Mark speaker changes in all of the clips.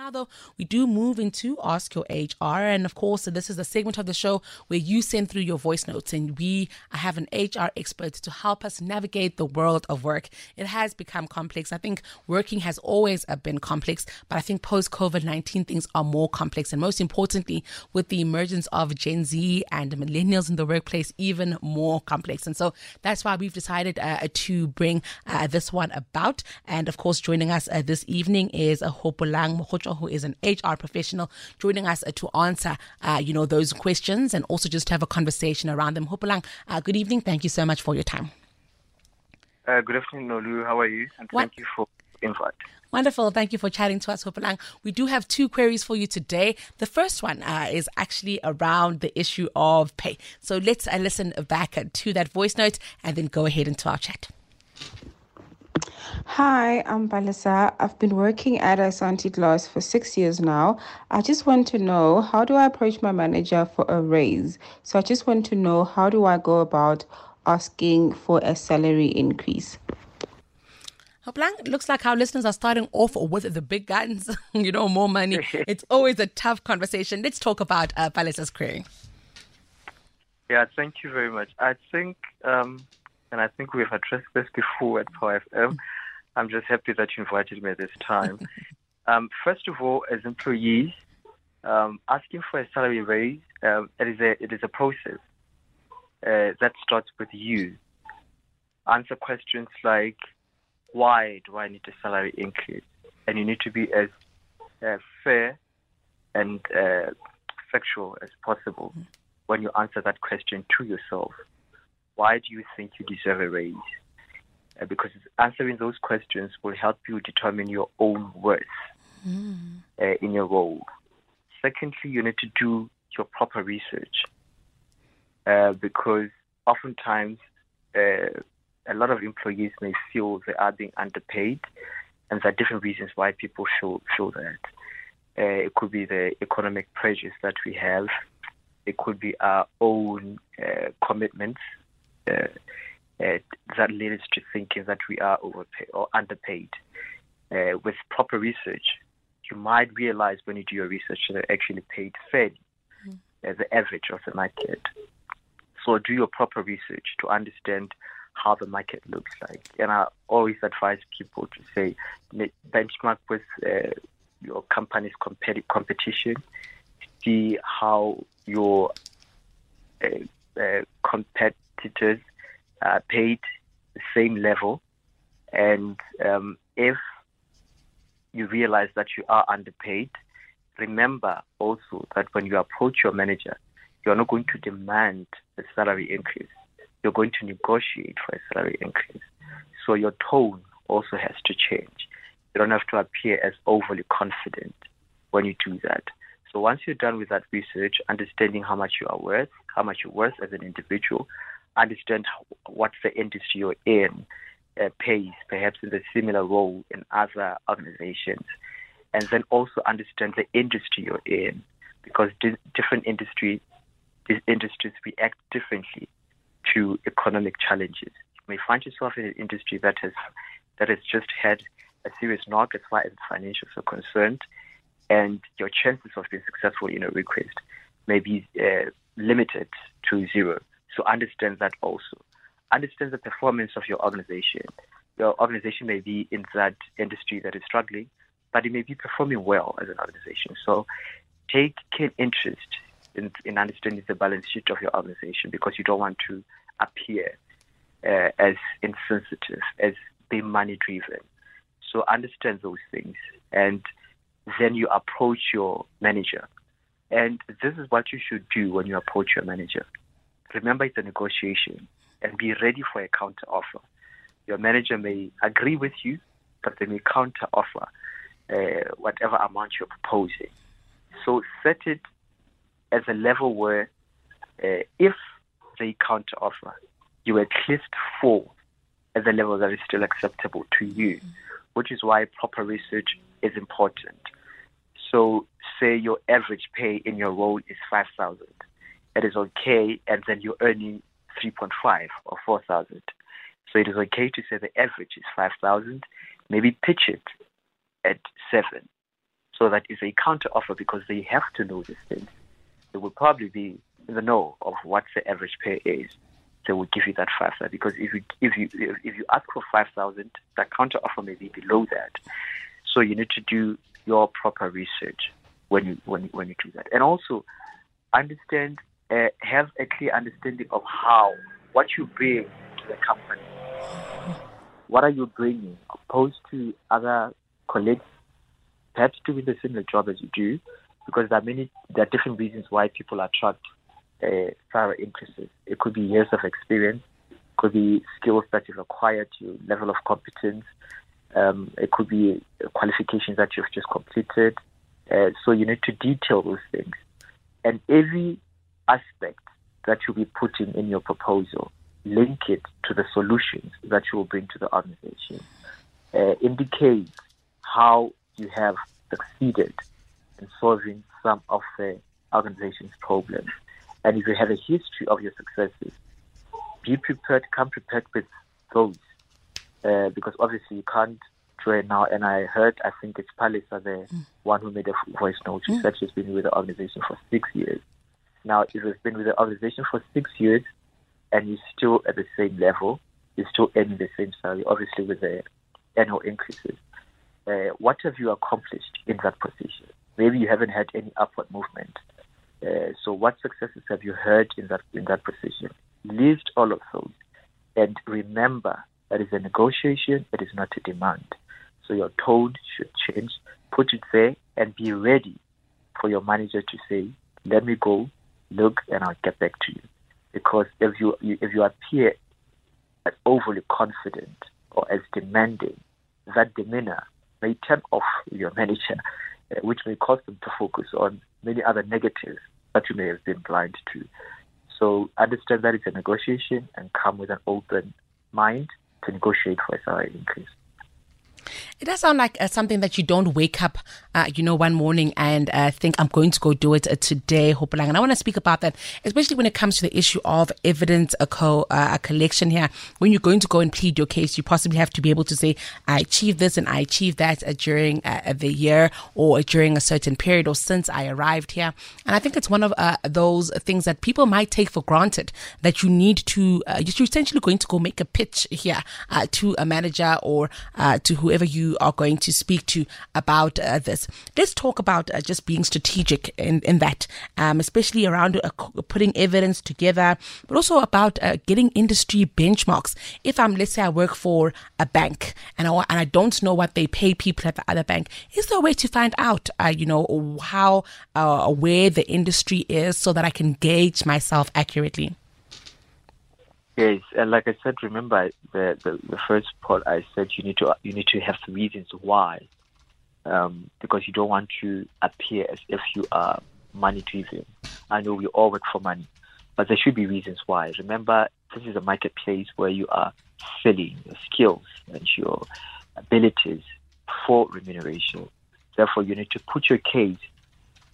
Speaker 1: Now, though, we do move into Ask Your HR. And of course, this is a segment of the show where you send through your voice notes, and we have an HR expert to help us navigate the world of work. It has become complex. I think working has always uh, been complex, but I think post COVID 19, things are more complex. And most importantly, with the emergence of Gen Z and millennials in the workplace, even more complex. And so that's why we've decided uh, to bring uh, this one about. And of course, joining us uh, this evening is a Hopolang Mokhotjo who is an HR professional, joining us uh, to answer, uh, you know, those questions and also just to have a conversation around them. Hopolang, uh, good evening. Thank you so much for your time.
Speaker 2: Uh, good afternoon, Nolu. How are you? And
Speaker 1: What-
Speaker 2: thank you for the invite.
Speaker 1: Wonderful. Thank you for chatting to us, Hopolang. We do have two queries for you today. The first one uh, is actually around the issue of pay. So let's uh, listen back to that voice note and then go ahead into our chat.
Speaker 3: Hi, I'm Balisa. I've been working at Asante Glass for six years now. I just want to know how do I approach my manager for a raise? So I just want to know how do I go about asking for a salary increase?
Speaker 1: Hopolang, it looks like our listeners are starting off with the big guns, you know, more money. It's always a tough conversation. Let's talk about uh, Balisa's query.
Speaker 2: Yeah, thank you very much. I think, um, and I think we've addressed this before at Power FM. I'm just happy that you invited me at this time. um, first of all, as employees, um, asking for a salary raise, um, it is a it is a process uh, that starts with you. Answer questions like, "Why do I need a salary increase?" And you need to be as uh, fair and uh, factual as possible when you answer that question to yourself. Why do you think you deserve a raise? Uh, because answering those questions will help you determine your own worth uh, in your role. Secondly, you need to do your proper research uh, because oftentimes uh, a lot of employees may feel they are being underpaid, and there are different reasons why people feel, feel that. Uh, it could be the economic pressures that we have. It could be our own uh, commitments that lead us to thinking that we are overpaid or underpaid. Uh, with proper research, you might realize when you do your research that they're actually paid fairly as the average of the market. So do your proper research to understand how the market looks like. And I always advise people to say benchmark with uh, your company's competi- competition, see how your uh, uh, competitors are paid the same level, and um, if you realize that you are underpaid, remember also that when you approach your manager, you are not going to demand a salary increase. You're going to negotiate for a salary increase. So your tone also has to change. You don't have to appear as overly confident when you do that. So once you're done with that research, understanding how much you are worth, how much you're worth as an individual, understand what the industry you're in uh, pays, perhaps in a similar role in other organizations, and then also understand the industry you're in, because di- different industry, industries react differently to economic challenges. You may find yourself in an industry that has that has just had a serious knock as far as financials are concerned, and your chances of being successful in a request may be uh, limited to zero. So understand that also. Understand the performance of your organization. Your organization may be in that industry that is struggling, but it may be performing well as an organization. So take keen interest in, in understanding the balance sheet of your organization because you don't want to appear uh, as insensitive, as being money driven. So understand those things and then you approach your manager. And this is what you should do when you approach your manager. Remember, it's a negotiation and be ready for a counter offer. Your manager may agree with you, but they may counter offer uh, whatever amount you're proposing. So set it as a level where uh, if they counter offer, you at least fall at the level that is still acceptable to you, which is why proper research is important. So say your average pay in your role is 5,000. It is okay, and then you're earning 3.5 or 4,000. So it is okay to say the average is 5,000. Maybe pitch it at 7. So that is a counter offer because they have to know this thing. They will probably be in the know of what the average pay is. They will give you that 5,000 because if you, if you, if you ask for 5,000, that counter offer may be below that. So you need to do your proper research when you when when you do that, and also understand uh, have a clear understanding of how what you bring to the company. What are you bringing opposed to other colleagues, perhaps doing the similar job as you do, because there are many there are different reasons why people attract uh, thorough increases. It could be years of experience, could be skills that you've acquired, your level of competence, um, it could be qualifications that you've just completed. Uh, so you need to detail those things. And every aspect that you'll be putting in your proposal, link it to the solutions that you will bring to the organization. Uh, indicate how you have succeeded in solving some of the organization's problems. And if you have a history of your successes, be prepared, come prepared with those uh, because obviously you can't join now. And I heard, I think it's Palisa, the mm. one who made a voice note. She mm. said she's been with the organization for six years. Now, if you've been with the organization for six years and you're still at the same level, you're still earning the same salary, obviously with the annual increases. Uh, what have you accomplished in that position? Maybe you haven't had any upward movement. Uh, so, what successes have you heard in that in that position? List all of those, and remember that is a negotiation, it is not a demand. So your tone should change. Put it there and be ready for your manager to say, let me go, look, and I'll get back to you. Because if you if you appear as overly confident or as demanding, that demeanor may turn off your manager, uh, which may cause them to focus on many other negatives that you may have been blind to. So understand that it's a negotiation and come with an open mind to negotiate for a salary increase.
Speaker 1: It does sound like uh, something that you don't wake up, uh, you know, one morning and uh, think, I'm going to go do it uh, today, Hopolang. And I want to speak about that, especially when it comes to the issue of evidence a, co- uh, a collection here. When you're going to go and plead your case, you possibly have to be able to say, I achieved this and I achieved that uh, during the year or during a certain period or since I arrived here. And I think it's one of those things that people might take for granted that you need to, you're essentially going to go make a pitch here to a manager or to whoever you are going to speak to about uh, this. Let's talk about uh, just being strategic in, in that, um, especially around uh, putting evidence together, but also about uh, getting industry benchmarks. If I'm, let's say, I work for a bank and I, and I don't know what they pay people at the other bank, is there a way to find out, uh, you know, how, where the industry is so that I can gauge myself accurately?
Speaker 2: Yes, and like I said, remember the, the, the first part I said you need to you need to have reasons why, um, because you don't want to appear as if you are money driven. I know we all work for money, but there should be reasons why. Remember, this is a marketplace where you are selling your skills and your abilities for remuneration. Therefore, you need to put your case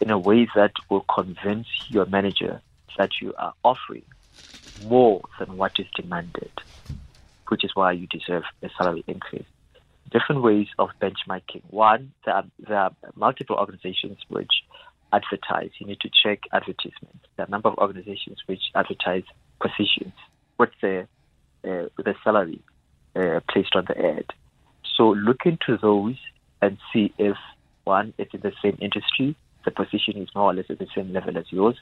Speaker 2: in a way that will convince your manager that you are offering more than what is demanded, which is why you deserve a salary increase. Different ways of benchmarking. One, there are, there are multiple organizations which advertise. You need to check advertisements. There are a number of organizations which advertise positions. What's the uh, the salary uh, placed on the ad? So look into those and see if one is in the same industry, the position is more or less at the same level as yours,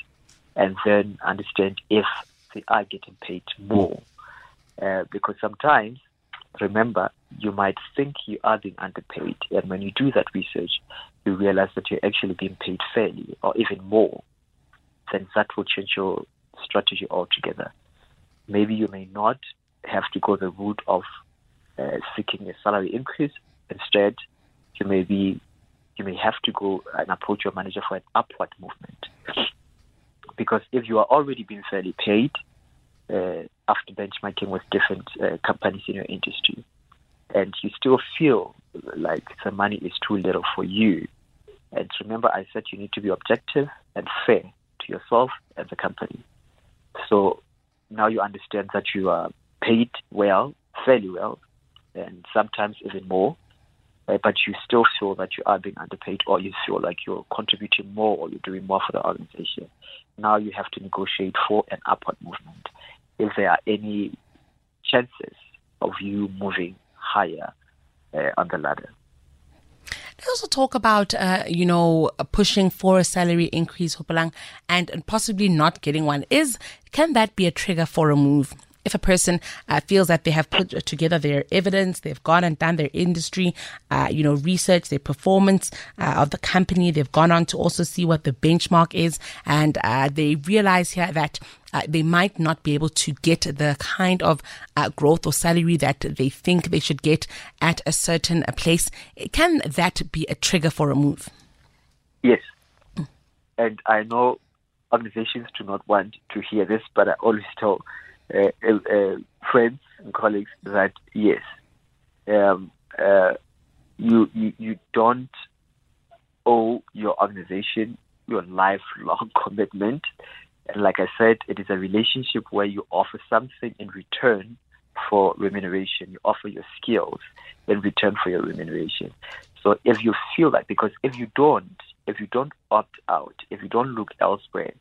Speaker 2: and then understand if they are getting paid more. Uh, because sometimes, remember, you might think you are being underpaid, and when you do that research, you realize that you're actually being paid fairly or even more. Then that will change your strategy altogether. Maybe you may not have to go the route of uh, seeking a salary increase. Instead, you may be you may have to go and approach your manager for an upward movement. Because if you are already being fairly paid uh, after benchmarking with different uh, companies in your industry, and you still feel like the money is too little for you, And remember, I said you need to be objective and fair to yourself and the company. So now you understand that you are paid well, fairly well, and sometimes even more, uh, but you still feel that you are being underpaid or you feel like you're contributing more or you're doing more for the organization. Now you have to negotiate for an upward movement. If there are any chances of you moving higher uh, on the ladder.
Speaker 1: Let's also talk about, uh, you know, pushing for a salary increase, and, and possibly not getting one. Is can that be a trigger for a move? If a person uh, feels that they have put together their evidence, they've gone and done their industry, uh, you know, research, their performance uh, of the company, they've gone on to also see what the benchmark is, and uh, they realize here that uh, they might not be able to get the kind of uh, growth or salary that they think they should get at a certain place. Can that be a trigger for a move?
Speaker 2: Yes. And I know organizations do not want to hear this, but I always tell friends and colleagues that yes, um, uh, you, you you don't owe your organization your lifelong commitment. And like I said, it is a relationship where you offer something in return for remuneration. You offer your skills in return for your remuneration. So if you feel like, because if you don't, if you don't opt out, if you don't look elsewhere,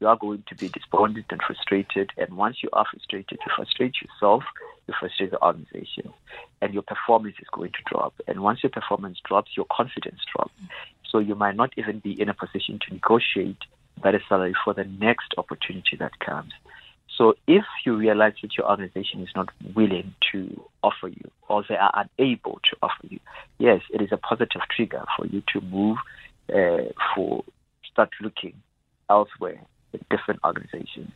Speaker 2: you are going to be despondent and frustrated. And once you are frustrated, you frustrate yourself, you frustrate the organization, and your performance is going to drop. And once your performance drops, your confidence drops. So you might not even be in a position to negotiate better salary for the next opportunity that comes. So if you realize that your organization is not willing to offer you or they are unable to offer you, yes, it is a positive trigger for you to move uh, for start looking elsewhere different organizations.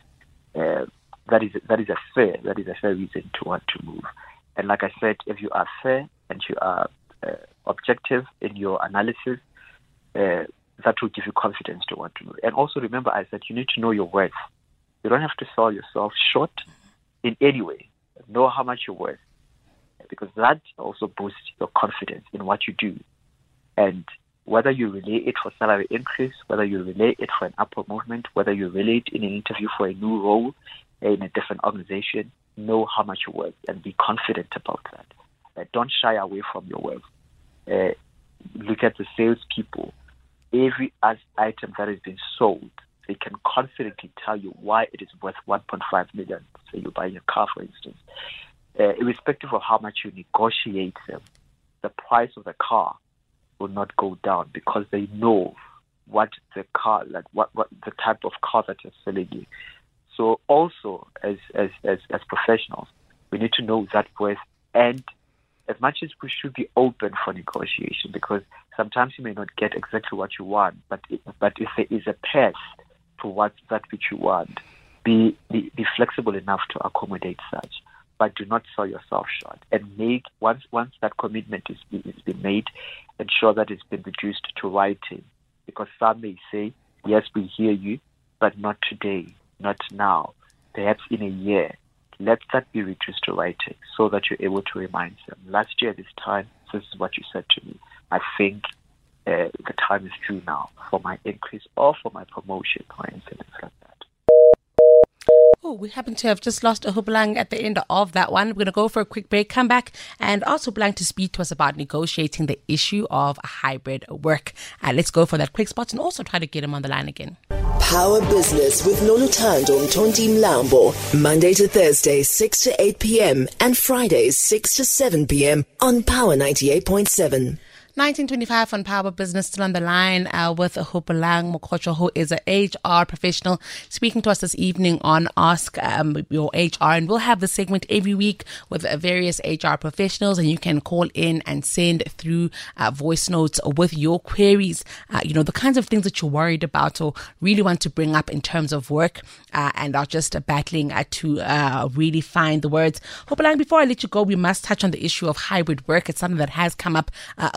Speaker 2: Uh, that is that is a fair that is a fair reason to want to move. And like I said, if you are fair and you are uh, objective in your analysis, uh, that will give you confidence to want to move. And also remember, I said you need to know your worth. You don't have to sell yourself short in any way. Know how much you're worth, because that also boosts your confidence in what you do. And whether you relay it for salary increase, whether you relay it for an upward movement, whether you relay it in an interview for a new role in a different organization, know how much you're worth and be confident about that. Uh, don't shy away from your worth. Uh, look at the salespeople. Every item that has been sold, they can confidently tell you why it is worth 1.5 million. So you're buying a car, for instance. Uh, irrespective of how much you negotiate them, the price of the car will not go down because they know what the car, like what, what the type of car that you're selling you. So also as, as, as, as professionals, we need to know that worth and as much as we should be open for negotiation because sometimes you may not get exactly what you want, but it, but if there is a path towards that which you want, be, be, be flexible enough to accommodate such but do not sell yourself short. And make once once that commitment is, is been made, ensure that it's been reduced to writing. Because some may say, yes, we hear you, but not today, not now, perhaps in a year. Let that be reduced to writing so that you're able to remind them. Last year, this time, this is what you said to me. I think uh, the time is due now for my increase or for my promotion or anything like.
Speaker 1: Oh, we happen to have just lost a Hopolang at the end of that one. We're going to go for a quick break, come back, and also Hopolang to speak to us about negotiating the issue of hybrid work. Uh, let's go for that quick spot and also try to get him on the line again.
Speaker 4: Power Business with Noluthando Mthonti Mlambo, Monday to Thursday, 6 to 8 p.m. and Fridays, 6 to 7 p.m. on Power 98.7.
Speaker 1: 1925 on Power Business, still on the line uh, with Hopolang Mokhotjo, who is an HR professional, speaking to us this evening on Ask um, Your HR. And we'll have the segment every week with uh, various HR professionals, and you can call in and send through uh, voice notes with your queries. Uh, you know, the kinds of things that you're worried about or really want to bring up in terms of work uh, and are just battling uh, to really find the words. Hopolang, before I let you go, we must touch on the issue of hybrid work. It's something that has come up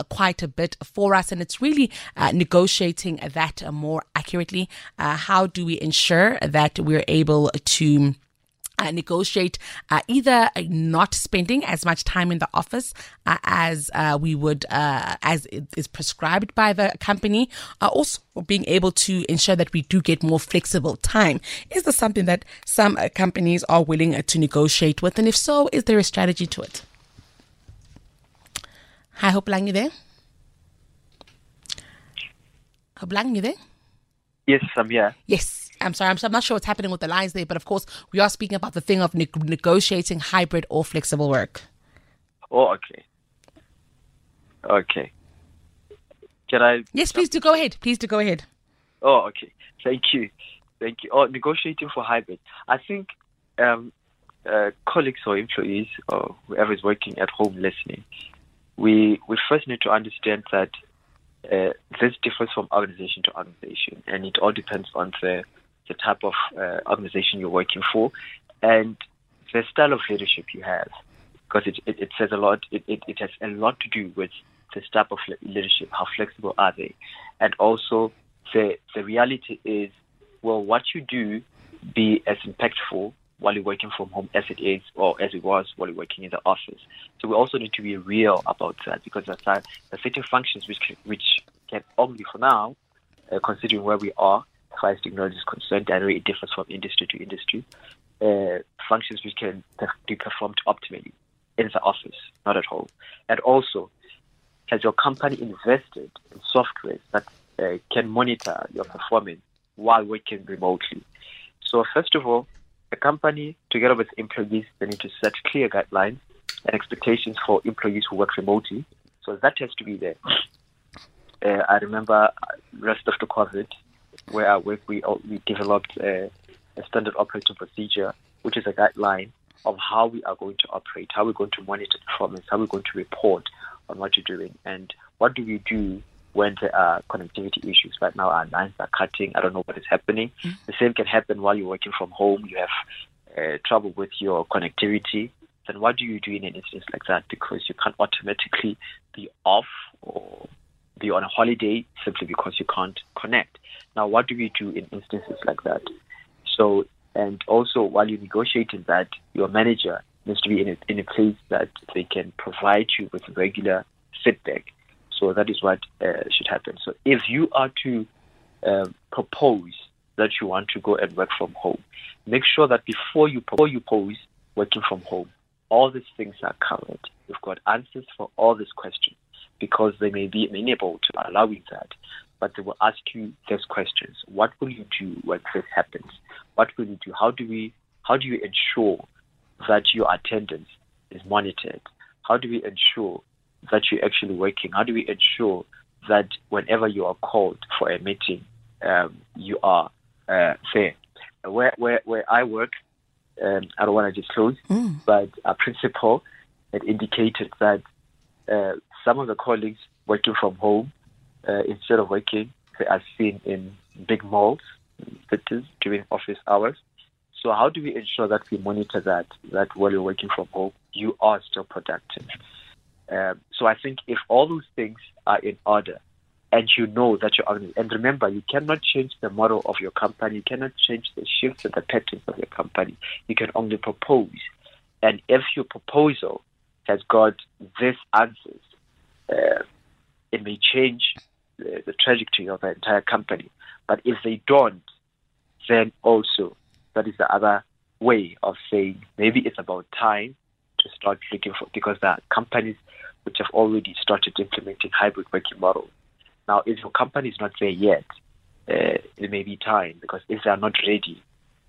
Speaker 1: quite quite a bit for us, and it's really uh, negotiating that more accurately. Uh, how do we ensure that we're able to uh, negotiate uh, either not spending as much time in the office uh, as uh, we would uh, as is prescribed by the company uh, also being able to ensure that we do get more flexible time? Is this something that some companies are willing to negotiate with? And if so is there a strategy to it? Hi Hopolang you there Hopolang you there
Speaker 2: yes i'm here
Speaker 1: yes I'm sorry, I'm, I'm, not sure what's happening with the lines there, but of course, we are speaking about the thing of ne- negotiating hybrid or flexible work.
Speaker 2: Oh, okay. Okay. Can I?
Speaker 1: Yes, please do go ahead. Please do go ahead.
Speaker 2: Oh, okay. Thank you. Thank you. Oh, negotiating for hybrid. I think um, uh, colleagues or employees or whoever is working at home listening, we we first need to understand that uh, this differs from organization to organization, and it all depends on the the type of uh, organization you're working for, and the style of leadership you have, because it, it, it says a lot. It, it, it, has a lot to do with the type of leadership. How flexible are they, and also the the reality is, well, what you do be as impactful while you're working from home as it is or as it was while you're working in the office. So we also need to be real about that because there are certain functions which which can only for now, uh, considering where we are, as technology is concerned, know it differs from industry to industry. Uh, functions which can be performed optimally in the office, not at home. And also, has your company invested in software that uh, can monitor your performance while working remotely? So, first of all, the company, together with employees, they need to set clear guidelines and expectations for employees who work remotely. So that has to be there. Uh, I remember uh, rest of the COVID, where I work, we uh, we developed a, a standard operating procedure, which is a guideline of how we are going to operate, how we're going to monitor performance, how we're going to report on what you're doing, and what do we do when there are connectivity issues. Right now, our lines are cutting. I don't know what is happening. Mm-hmm. The same can happen while you're working from home. You have uh, trouble with your connectivity. Then what do you do in an instance like that? Because you can't automatically be off or be on a holiday simply because you can't connect. Now, what do we do in instances like that? So, and also while you're negotiating that, your manager needs to be in a, in a place that they can provide you with regular feedback so that is what uh, should happen. So if you are to uh, propose that you want to go and work from home, make sure that before you before you pose working from home, all these things are covered. You've got answers for all these questions because they may be amenable to allowing that. But they will ask you these questions. What will you do when this happens? What will you do? How do we how do you ensure that your attendance is monitored? How do we ensure that you're actually working? How do we ensure that whenever you are called for a meeting, um, you are uh, there? Where, where, where I work, um, I don't want to disclose, mm. but a principal had indicated that uh, some of the colleagues working from home, uh, instead of working, they are seen in big malls, cities during office hours. So how do we ensure that we monitor that, that while you're working from home, you are still productive? Um, so I think if all those things are in order, and you know that you're and remember, you cannot change the model of your company, you cannot change the shifts and the patterns of your company. You can only propose, and if your proposal has got these answers, uh, it may change the, the trajectory of the entire company. But if they don't, then also that is the other way of saying maybe it's about time to start looking for because the companies which have already started implementing hybrid working models. Now, if your company is not there yet, uh, it may be time because if they are not ready,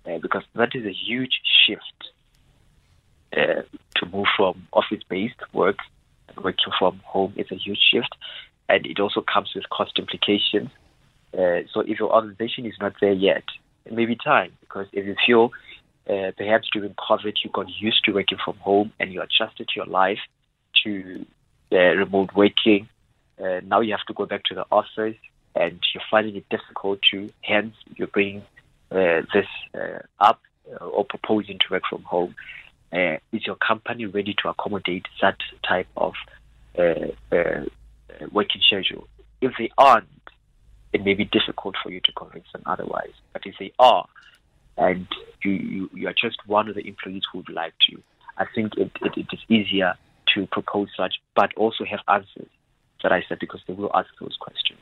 Speaker 2: uh, because that is a huge shift uh, to move from office-based work and working from home. is a huge shift, and it also comes with cost implications. Uh, so, if your organization is not there yet, it may be time because if you feel uh, perhaps during COVID you got used to working from home and you adjusted your life to remote working. Uh, now you have to go back to the office and you're finding it difficult to, hence, you're bringing uh, this uh, up uh, or proposing to work from home. Uh, is your company ready to accommodate that type of working schedule? If they aren't, it may be difficult for you to convince them otherwise. But if they are, and you, you, you are just one of the employees who would like to, I think it, it, it is easier to propose such, but also have answers that I said because they will ask those questions.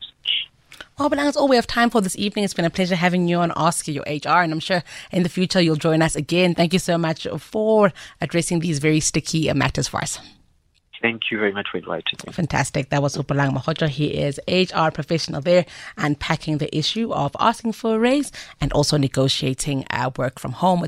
Speaker 1: Oh, but that's all we have time for this evening. It's been a pleasure having you on Ask Your HR, and I'm sure in the future you'll join us again. Thank you so much for addressing these very sticky matters for us.
Speaker 2: Thank you very much for inviting me.
Speaker 1: Fantastic. That was Hopolang Mokhotjo. He is HR professional there and packing the issue of asking for a raise and also negotiating uh, work from home.